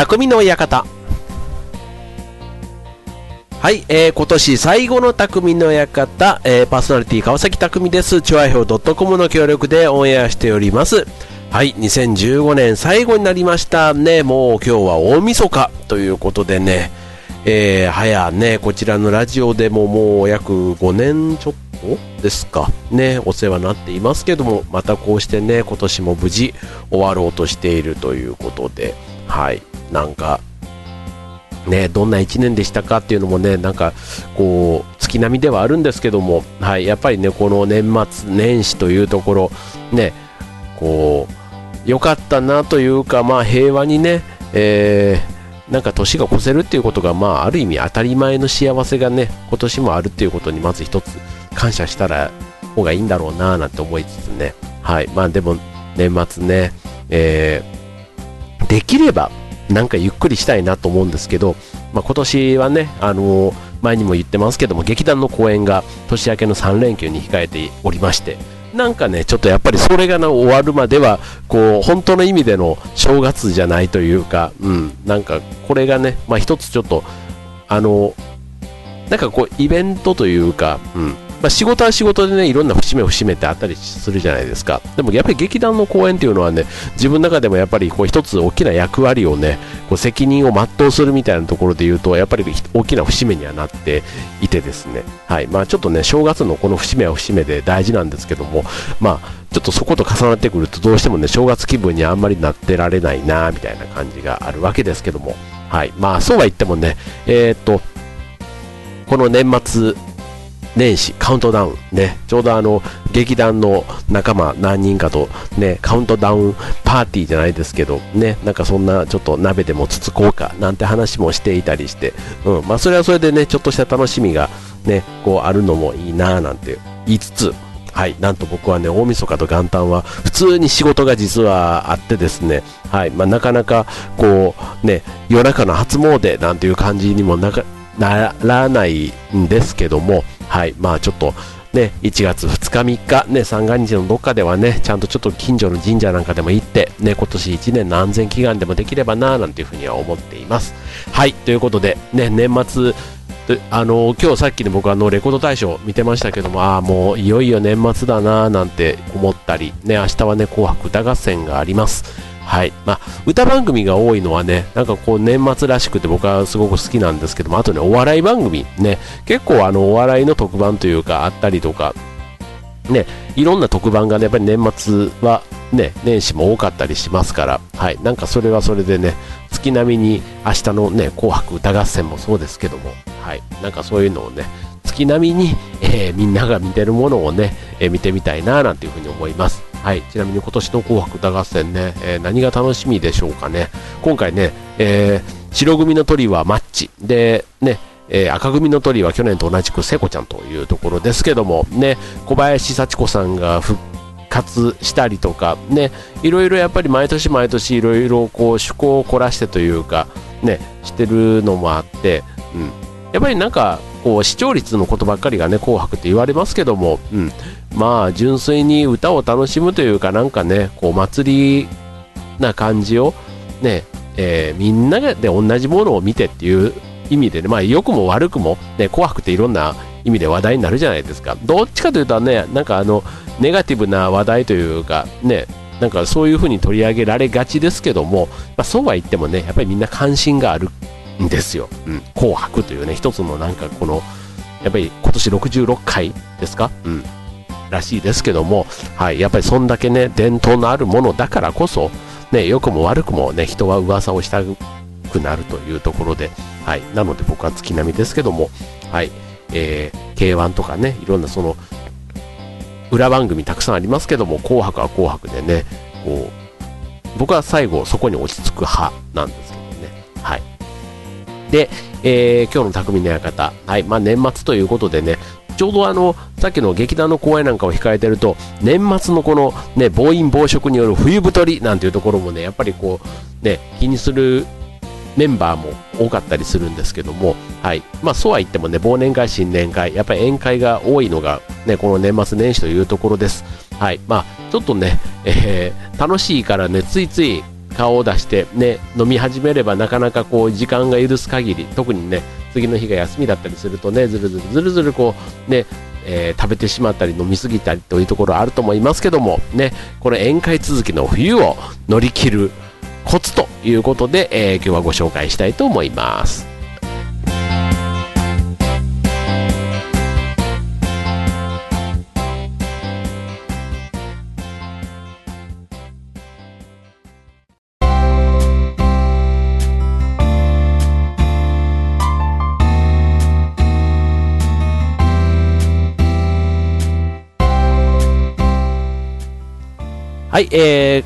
匠の館。はい、えー、今年最後の匠の館、えー、パーソナリティ川崎匠です。チュアヒョウ .com の協力でオンエアしております。はい、2015年最後になりましたね。もう今日は大晦日ということでね、えー、早ね、こちらのラジオでももう約5年ちょっとですか、ね、お世話になっていますけども、またこうしてね、今年も無事終わろうとしているということで、はい、なんか、ね、どんな1年でしたかっていうのもね、なんか、こう、月並みではあるんですけども、はい、やっぱりね、この年末年始というところ、ね、こう、良かったなというか、まあ平和にね、えーなんか年が越せるっていうことが、まあ、ある意味当たり前の幸せがね、今年もあるっていうことにまず一つ感謝したら方がいいんだろうななんて思いつつね。はい。まあでも、年末ね、えー、できれば、なんかゆっくりしたいなと思うんですけど、まあ、今年はね、あのー、前にも言ってますけども、劇団の公演が年明けの3連休に控えておりまして、なんかね、ちょっとやっぱりそれが終わるまでは、こう、本当の意味での正月じゃないというか、うん、なんかこれがね、まあ一つちょっと、あの、なんかこう、イベントというか、うん、まあ、仕事は仕事でね、いろんな節目節目ってあったりするじゃないですか。でもやっぱり劇団の公演っていうのはね、自分の中でもやっぱりこう一つ大きな役割をね、こう責任を全うするみたいなところで言うと、やっぱり大きな節目にはなっていてですね、はい。まあちょっとね、正月のこの節目は節目で大事なんですけども、まあちょっとそこと重なってくるとどうしてもね、正月気分にあんまりなってられないな、みたいな感じがあるわけですけども、はい。まあそうは言ってもね、えー、っと、この年末年始カウントダウンね、ちょうどあの劇団の仲間何人かとね、カウントダウンパーティーじゃないですけど、ね、なんかそんなちょっと鍋でもつつこうかなんて話もしていたりして、うん、まあそれはそれでね、ちょっとした楽しみがね、こうあるのもいいなぁなんて言いつつ、はい、なんと僕はね、大晦日と元旦は普通に仕事が実はあってですね、はい、まあなかなかこうね、夜中の初詣なんていう感じにもなならないんですけども、はい、まあちょっとね、1月2日3日、ね、三が日のどっかではね、ちゃんとちょっと近所の神社なんかでも行って、ね、今年1年の安全祈願でもできればな、なんていうふうには思っています。はい、ということで、ね、年末、あの今日さっきね僕あのレコード大賞見てましたけどもああもういよいよ年末だななんて思ったりね明日はね紅白歌合戦があります。はい。まあ、歌番組が多いのはね、なんかこう年末らしくて僕はすごく好きなんですけども、あとね、お笑い番組ね、結構あの、お笑いの特番というかあったりとか、ね、いろんな特番がね、やっぱり年末はね、年始も多かったりしますから、はい。なんかそれはそれでね、月並みに明日のね、紅白歌合戦もそうですけども、はい。なんかそういうのをね、月並みに、えー、みんなが見てるものをね、えー、見てみたいな、なんていうふうに思います。はい、ちなみに今年の紅白歌合戦ね、えー、何が楽しみでしょうかね。今回ね、えー、白組の鳥はマッチ。で、ね、えー、赤組の鳥は去年と同じく聖子ちゃんというところですけども、ね、小林幸子さんが復活したりとか、ね、いろいろやっぱり毎年毎年いろいろこう趣向を凝らしてというか、ね、してるのもあって、うん。やっぱりなんか、こう視聴率のことばっかりがね紅白って言われますけども、うん、まあ純粋に歌を楽しむというかなんかねこう祭りな感じをね、えー、みんなで同じものを見てっていう意味でねまあ良くも悪くもね紅白っていろんな意味で話題になるじゃないですか。どっちかというとねなんかあのネガティブな話題というかねなんかそういう風に取り上げられがちですけども、まあ、そうは言ってもねやっぱりみんな関心があるんですよ。うん、紅白というね、一つのなんかこの、やっぱり今年66回ですか？うん。らしいですけども、はい、やっぱりそんだけね、伝統のあるものだからこそ、ね、良くも悪くもね、人は噂をしたくなるというところで、はい、なので僕は月並みですけども、はい、えー、K1 とかね、いろんなその、裏番組たくさんありますけども、紅白は紅白でね、こう、僕は最後そこに落ち着く派なんですけどね、はい。で、えー、今日の匠の館、はい、まあ、年末ということでね、ちょうどあの、さっきの劇団の公演なんかを控えてると、年末のこのね、暴飲暴食による冬太りなんていうところもね、やっぱりこう、ね、気にするメンバーも多かったりするんですけども、はい。まあ、そうは言ってもね、忘年会、新年会、やっぱり宴会が多いのが、ね、この年末年始というところです。はい。まあ、ちょっとね、えー、楽しいからね、ついつい顔を出して、ね、飲み始めればなかなかこう時間が許す限り特にね次の日が休みだったりするとねずるずるずるずるこうねえー、食べてしまったり飲みすぎたりというところあると思いますけどもねこれ宴会続きの冬を乗り切るコツということで、えー、今日はご紹介したいと思います。はい、えー、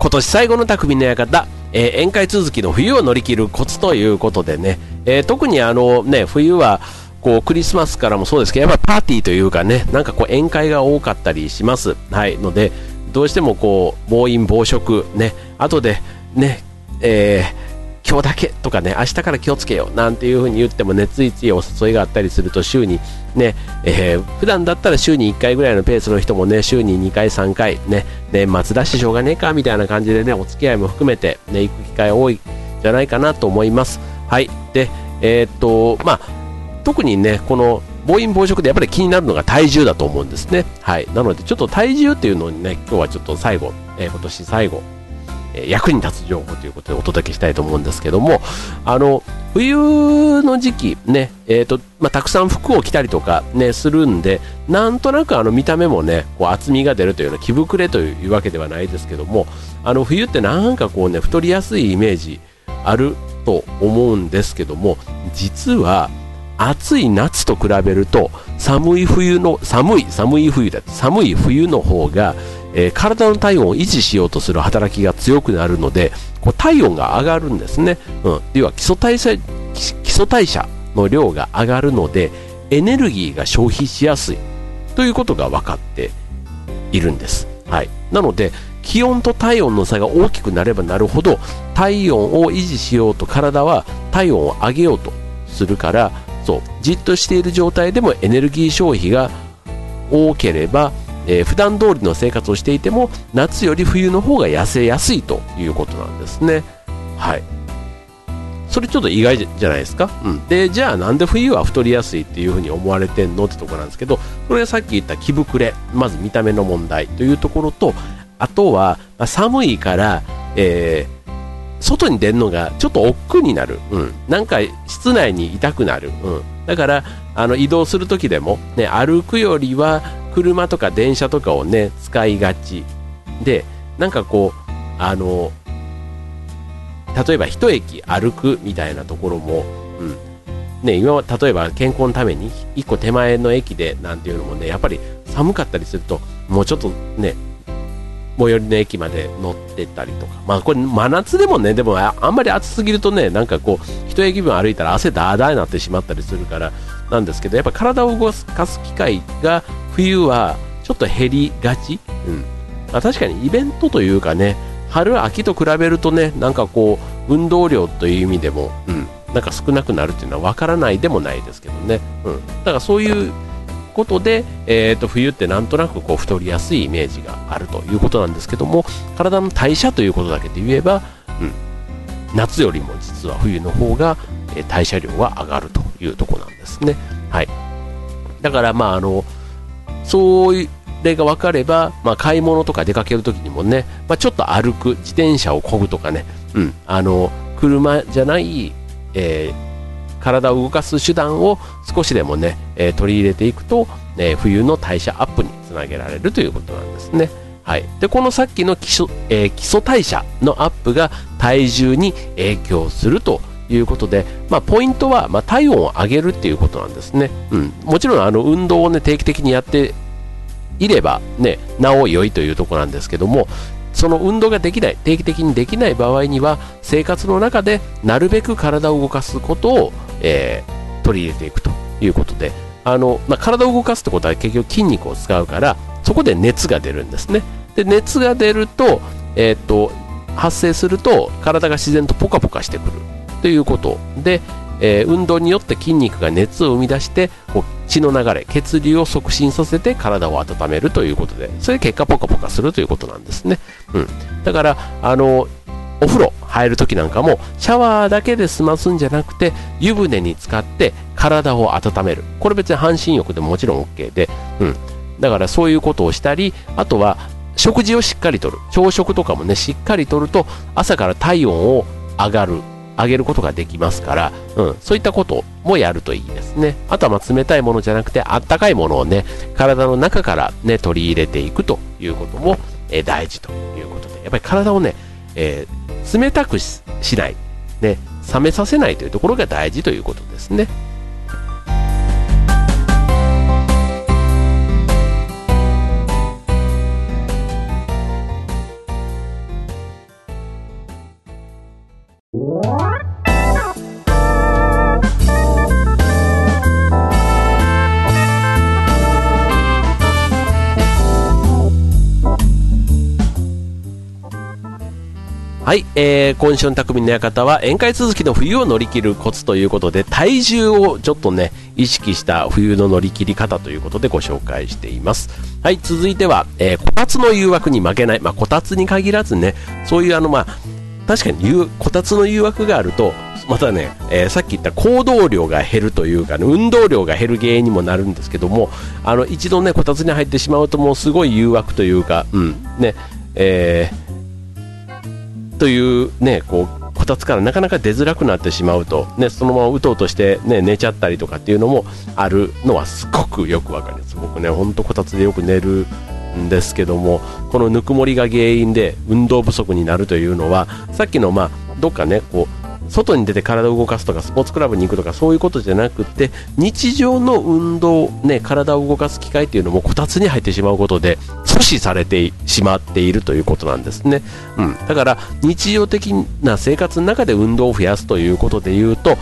今年最後の匠の館、えー、宴会続きの冬を乗り切るコツということでね、えー、特にあのね、冬はこうクリスマスからもそうですけど、やっぱパーティーというかね、なんかこう宴会が多かったりします。はい、ので、どうしてもこう、暴飲暴食、ね、後でね、えー今日だけとかね、明日から気をつけようなんていう風に言ってもね、ついついお誘いがあったりすると週にね、えー、普段だったら週に1回ぐらいのペースの人もね、週に2回3回ね、年末だししょうがねえかみたいな感じでね、お付き合いも含めてね、行く機会多いんじゃないかなと思います。はい。で、えー、っと、まあ、特にね、この暴飲暴食でやっぱり気になるのが体重だと思うんですね。はい。なので、ちょっと体重っていうのにね、今日はちょっと最後、えー、今年最後、役に立つ情報ということでお届けしたいと思うんですけども、あの、冬の時期ね、えっ、ー、と、まあ、たくさん服を着たりとかね、するんで、なんとなくあの見た目もね、こう厚みが出るというような着膨れというわけではないですけども、あの冬ってなんかこうね、太りやすいイメージあると思うんですけども、実は、暑い夏と比べると寒い冬の寒い寒い冬だ寒い冬の方がえー、体の体温を維持しようとする働きが強くなるのでこう体温が上がるんですね、うん、要は基礎代謝基礎代謝の量が上がるのでエネルギーが消費しやすい。ということが分かっているんです、はい、なので気温と体温の差が大きくなればなるほど体温を維持しようと体は体温を上げようとするからそうじっとしている状態でもエネルギー消費が多ければえー、普段通りの生活をしていても夏より冬の方が痩せやすいということなんですね。はい。それちょっと意外じゃないですか、うん、でじゃあなんで冬は太りやすいっていうふうに思われてんのってところなんですけどそれがさっき言った着膨れまず見た目の問題というところとあとは、ま、寒いから、えー、外に出るのがちょっと億劫になる、うん、なんか室内にいたくなる、うん、だからあの移動する時でも、ね、歩くよりは車とか電車とかをね、使いがち。で、なんかこう、あの、例えば一駅歩くみたいなところも、うん。ね、今は例えば健康のために一個手前の駅でなんていうのもね、やっぱり寒かったりすると、もうちょっとね、最寄りの駅まで乗ってたりとか、まあこれ真夏でもね、でもあんまり暑すぎるとね、なんかこう、一駅分歩いたら汗だーだーになってしまったりするから、なんですけど、やっぱ体を動かす機会が冬はちょっと減りがち、うん。まあ、確かにイベントというかね春秋と比べるとねなんかこう運動量という意味でも、うん、なんか少なくなるっていうのは分からないでもないですけどね、うん、だからそういうことで、えー、と冬ってなんとなくこう太りやすいイメージがあるということなんですけども体の代謝ということだけで言えば、うん、夏よりも実は冬の方が、え代謝量は上がるというとこなんですね。はい。だからまああのそれが分かれば、まあ、買い物とか出かけるときにもね、まあ、ちょっと歩く、自転車を漕ぐとかね、うん、あの、車じゃない、えー、体を動かす手段を少しでもね、えー、取り入れていくと、えー、冬の代謝アップにつなげられるということなんですね。はい、でこのさっきの基礎,、えー、基礎代謝のアップが体重に影響するということで、まあ、ポイントは、まあ、体温を上げるっていうことなんですね。うん、もちろんあの運動を、ね、定期的にやっていれば、ね、なお良いというところなんですけども、その運動ができない、定期的にできない場合には、生活の中でなるべく体を動かすことを、えー、取り入れていくということで、あのまあ、体を動かすってことは結局筋肉を使うから、そこで熱が出るんですね。で熱が出ると,、えー、っと発生すると体が自然とポカポカしてくるということ。で、えー、運動によって筋肉が熱を生み出してこう血の流れ血流を促進させて体を温めるということで。それで結果ポカポカするということなんですね、うん、だからあのお風呂入るときなんかもシャワーだけで済ますんじゃなくて湯船に浸かって体を温める。これ別に半身浴でももちろん OK で、うん、だからそういうことをしたりあとは食事をしっかりとる。朝食とかもねしっかりとると朝から体温を上がる。上げることができますから、うん、そういったこともやるといいですね。あとはま冷たいものじゃなくて、あったかいものをね、体の中からね、取り入れていくということも、えー、大事ということで、やっぱり体をね、えー、冷たくしない、ね、冷めさせないというところが大事ということですね。はい、えー、今週の匠の館は宴会続きの冬を乗り切るコツということで体重をちょっとね意識した冬の乗り切り方ということでご紹介しています。はい続いては、えー、こたつの誘惑に負けない。まあこたつに限らずねそういうあのまあ確かにこたつの誘惑があるとまたね、えー、さっき言った行動量が減るというか、ね、運動量が減る原因にもなるんですけどもあの一度ねこたつに入ってしまうともうすごい誘惑というか、うんねえーというね、こう、こたつからなかなか出づらくなってしまうと、ね、そのままうとうとして、ね、寝ちゃったりとかっていうのもあるのはすごくよくわかります。僕ね、ほんとこたつでよく寝るんですけども、このぬくもりが原因で運動不足になるというのは、さっきの、まあ、どっかね、こう、外に出て体を動かすとかスポーツクラブに行くとかそういうことじゃなくて日常の運動、ね、体を動かす機会っていうのもこたつに入ってしまうことで阻止されてしまっているということなんですね、うん、だから日常的な生活の中で運動を増やすということでいうと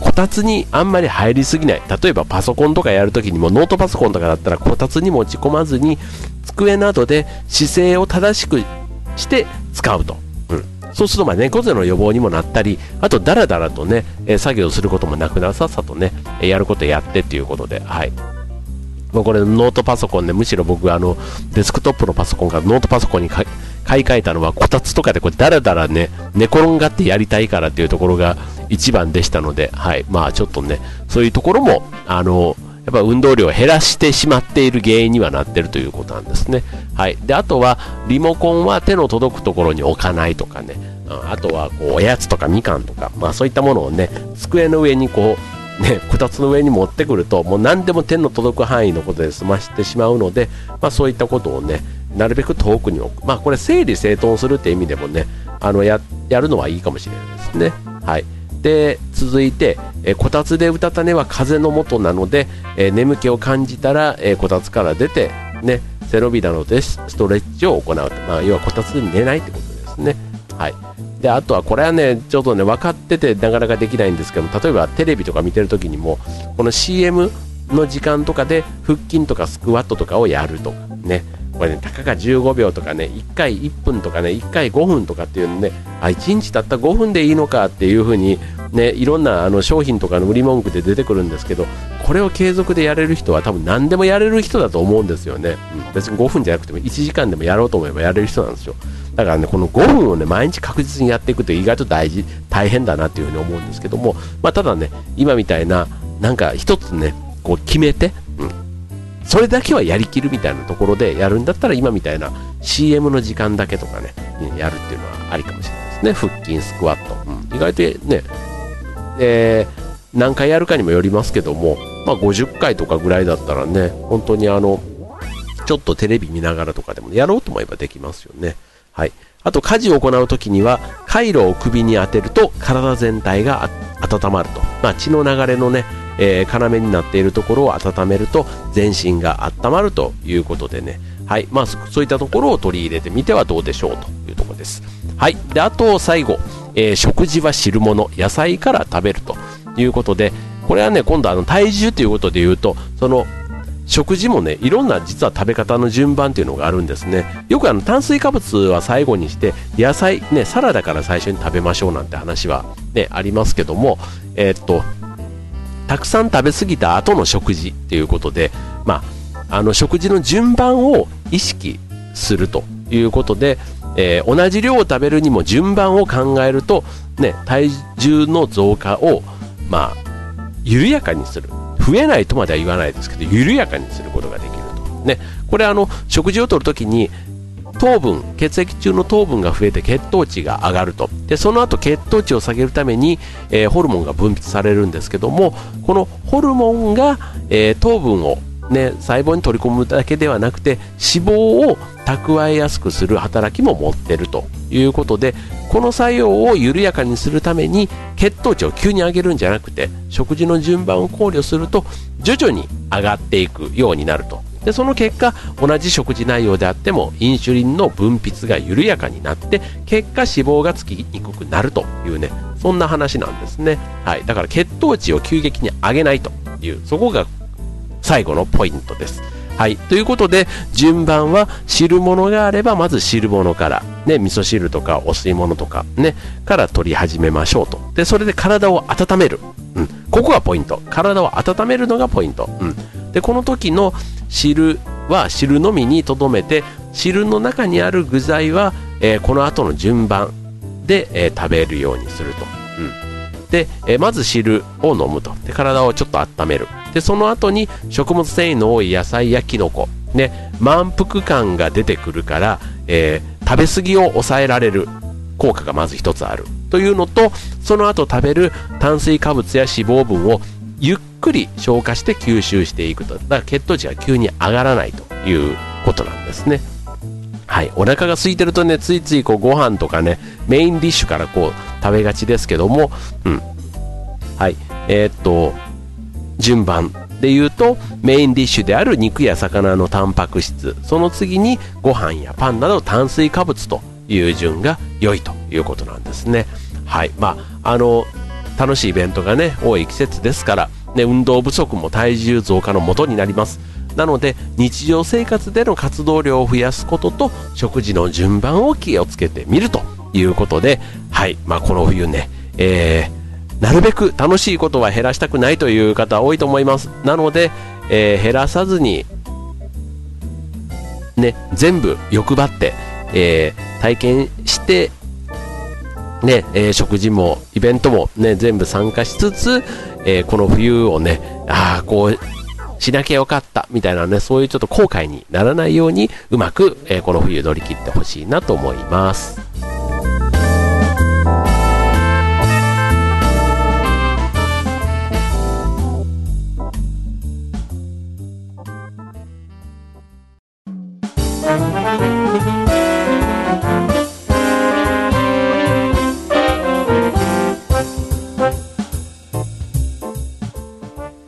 こたつにあんまり入りすぎない。例えばパソコンとかやるときにもノートパソコンとかだったらこたつに持ち込まずに机などで姿勢を正しくして使うと。そうするとまあ猫背の予防にもなったり、あとだらだらとね、え作業することもなくなさっさとね、やることやってっていうことで、はい。もうこれノートパソコンで、むしろ僕あの、デスクトップのパソコンからノートパソコンに買い替えたのは、こたつとかでこれだらだらね、寝転がってやりたいからっていうところが一番でしたので、はい。まあちょっとね、そういうところも、あの、やっぱ運動量を減らしてしまっている原因にはなっているということなんですね。はい。で、あとは、リモコンは手の届くところに置かないとかね。あとは、こう、おやつとかみかんとか、まあそういったものをね、机の上にこう、ね、こたつの上に持ってくると、もう何でも手の届く範囲のことで済ましてしまうので、まあそういったことをね、なるべく遠くに置く。まあこれ整理整頓するって意味でもね、あの、や、やるのはいいかもしれないですね。はい。で続いて、えこたつでうたた寝は風の元なので、え眠気を感じたら、えこたつから出て、ね、背伸びなどでストレッチを行うと、まあ、要はこたつで寝ないってことですね。はい、であとはこれはねちょっとね分かっててなかなかできないんですけど例えばテレビとか見てる時にもこの CM の時間とかで腹筋とかスクワットとかをやると。かね。これね、たかが15秒とかね、1回1分とかね、1回5分とかっていうのね、あ、1日たった5分でいいのかっていう風に、ね、いろんなあの商品とかの売り文句で出てくるんですけど、これを継続でやれる人は多分何でもやれる人だと思うんですよね。うん、別に5分じゃなくても1時間でもやろうと思えばやれる人なんですよ。だからね、この5分をね、毎日確実にやっていくと意外と大事、大変だなっていう風に思うんですけども、まあ、ただね、今みたいな、なんか一つね、こう決めて、それだけはやりきるみたいなところでやるんだったら今みたいな CM の時間だけとかね、やるっていうのはありかもしれないですね。腹筋、スクワット。うん、意外とね、えー、何回やるかにもよりますけども、まあ、50回とかぐらいだったらね、本当にあの、ちょっとテレビ見ながらとかでもやろうと思えばできますよね。はい。あと、家事を行うときには、回路を首に当てると体全体が温まると。まあ、血の流れのね、えー、要になっているところを温めると全身が温まるということでね、はい。まあ、そういったところを取り入れてみてはどうでしょうというところです。はい、であと最後、えー、食事は汁物、野菜から食べると。いうことで、これはね、今度あの体重ということで言うと、その食事もね、いろんな実は食べ方の順番っていうのがあるんですね。よくあの炭水化物は最後にして、野菜、ね、サラダから最初に食べましょうなんて話はね、ありますけども、えー、っと、たくさん食べ過ぎた後の食事っていうことで、まあ、あの食事の順番を意識するということで、えー、同じ量を食べるにも順番を考えると、ね、体重の増加を、まあ、緩やかにする。増えないとまでは言わないですけど、緩やかにすることができると。ね、これあの、食事をとるときに、糖分、血液中の糖分が増えて血糖値が上がると。で、その後血糖値を下げるために、えー、ホルモンが分泌されるんですけども、このホルモンが、えー、糖分をね、細胞に取り込むだけではなくて脂肪を蓄えやすくする働きも持ってるということでこの作用を緩やかにするために血糖値を急に上げるんじゃなくて食事の順番を考慮すると徐々に上がっていくようになるとでその結果同じ食事内容であってもインシュリンの分泌が緩やかになって結果脂肪がつきにくくなるというねそんな話なんですね、はい、だから血糖値を急激に上げないというそこが最後のポイントです。はい。ということで、順番は汁物があれば、まず汁物から、ね、味噌汁とかお吸い物とか、ね、から取り始めましょうと。で、それで体を温める。うん。ここがポイント。体を温めるのがポイント。うん。で、この時の汁は汁のみに留めて、汁の中にある具材は、えー、この後の順番で、えー、食べるようにすると。うん。で、えー、まず汁を飲むと。で、体をちょっと温める。でその後に食物繊維の多い野菜やキノコ、ね、満腹感が出てくるから、え、食べ過ぎを抑えられる効果がまず一つあるというのとその後食べる炭水化物や脂肪分をゆっくり消化して吸収していくと。だから血糖値が急に上がらないということなんですね。はい、お腹が空いてるとねついついこうご飯とかねメインディッシュからこう食べがちですけども、うん。はい。えー、っと順番で言うとメインディッシュである肉や魚のタンパク質。その次にご飯やパンなど炭水化物という順が良いということなんですね。はい。まああの楽しいイベントがね多い季節ですから、ね、運動不足も体重増加のもとになります。なので日常生活での活動量を増やすことと食事の順番を気をつけてみるということではい、まあ、この冬ね、えーなるべく楽しいことは減らしたくないという方多いと思います。なので、えー、減らさずにね全部欲張って、えー、体験してね、え、食事もイベントもね全部参加しつつ、えこの冬をねああこうしなきゃよかったみたいなねそういうちょっと後悔にならないようにうまく、えこの冬乗り切ってほしいなと思います。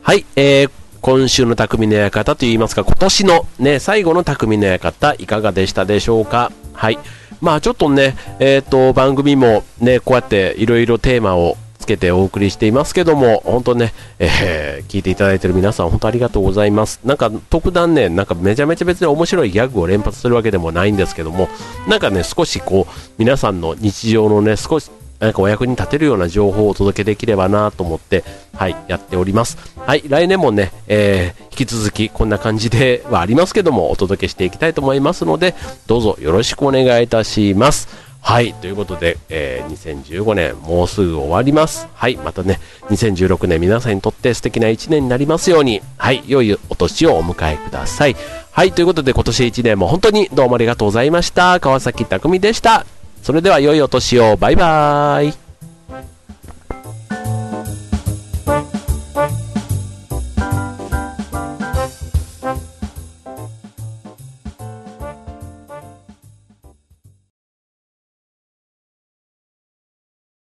はい、えー、今週の匠の館といいますか、今年のね、最後の匠の館、いかがでしたでしょうか？はい。まあちょっとね、えっ、ー、と、番組もね、こうやっていろいろテーマをつけてお送りしていますけども、本当ね、えー、聞いていただいてる皆さん、本当ありがとうございます。なんか、特段ね、なんかめちゃめちゃ別に面白いギャグを連発するわけでもないんですけども、なんかね、少しこう、皆さんの日常のね、少し何かお役に立てるような情報をお届けできればなと思って、はい、やっております。はい、来年もね、えー、引き続きこんな感じではありますけども、お届けしていきたいと思いますので、どうぞよろしくお願いいたします。はい、ということで、えー、2015年もうすぐ終わります。はい、またね、2016年皆さんにとって素敵な1年になりますように、はい、良いお年をお迎えください。はい、ということで今年1年も本当にどうもありがとうございました。川崎匠でした。それでは良いお年を。バイバーイ。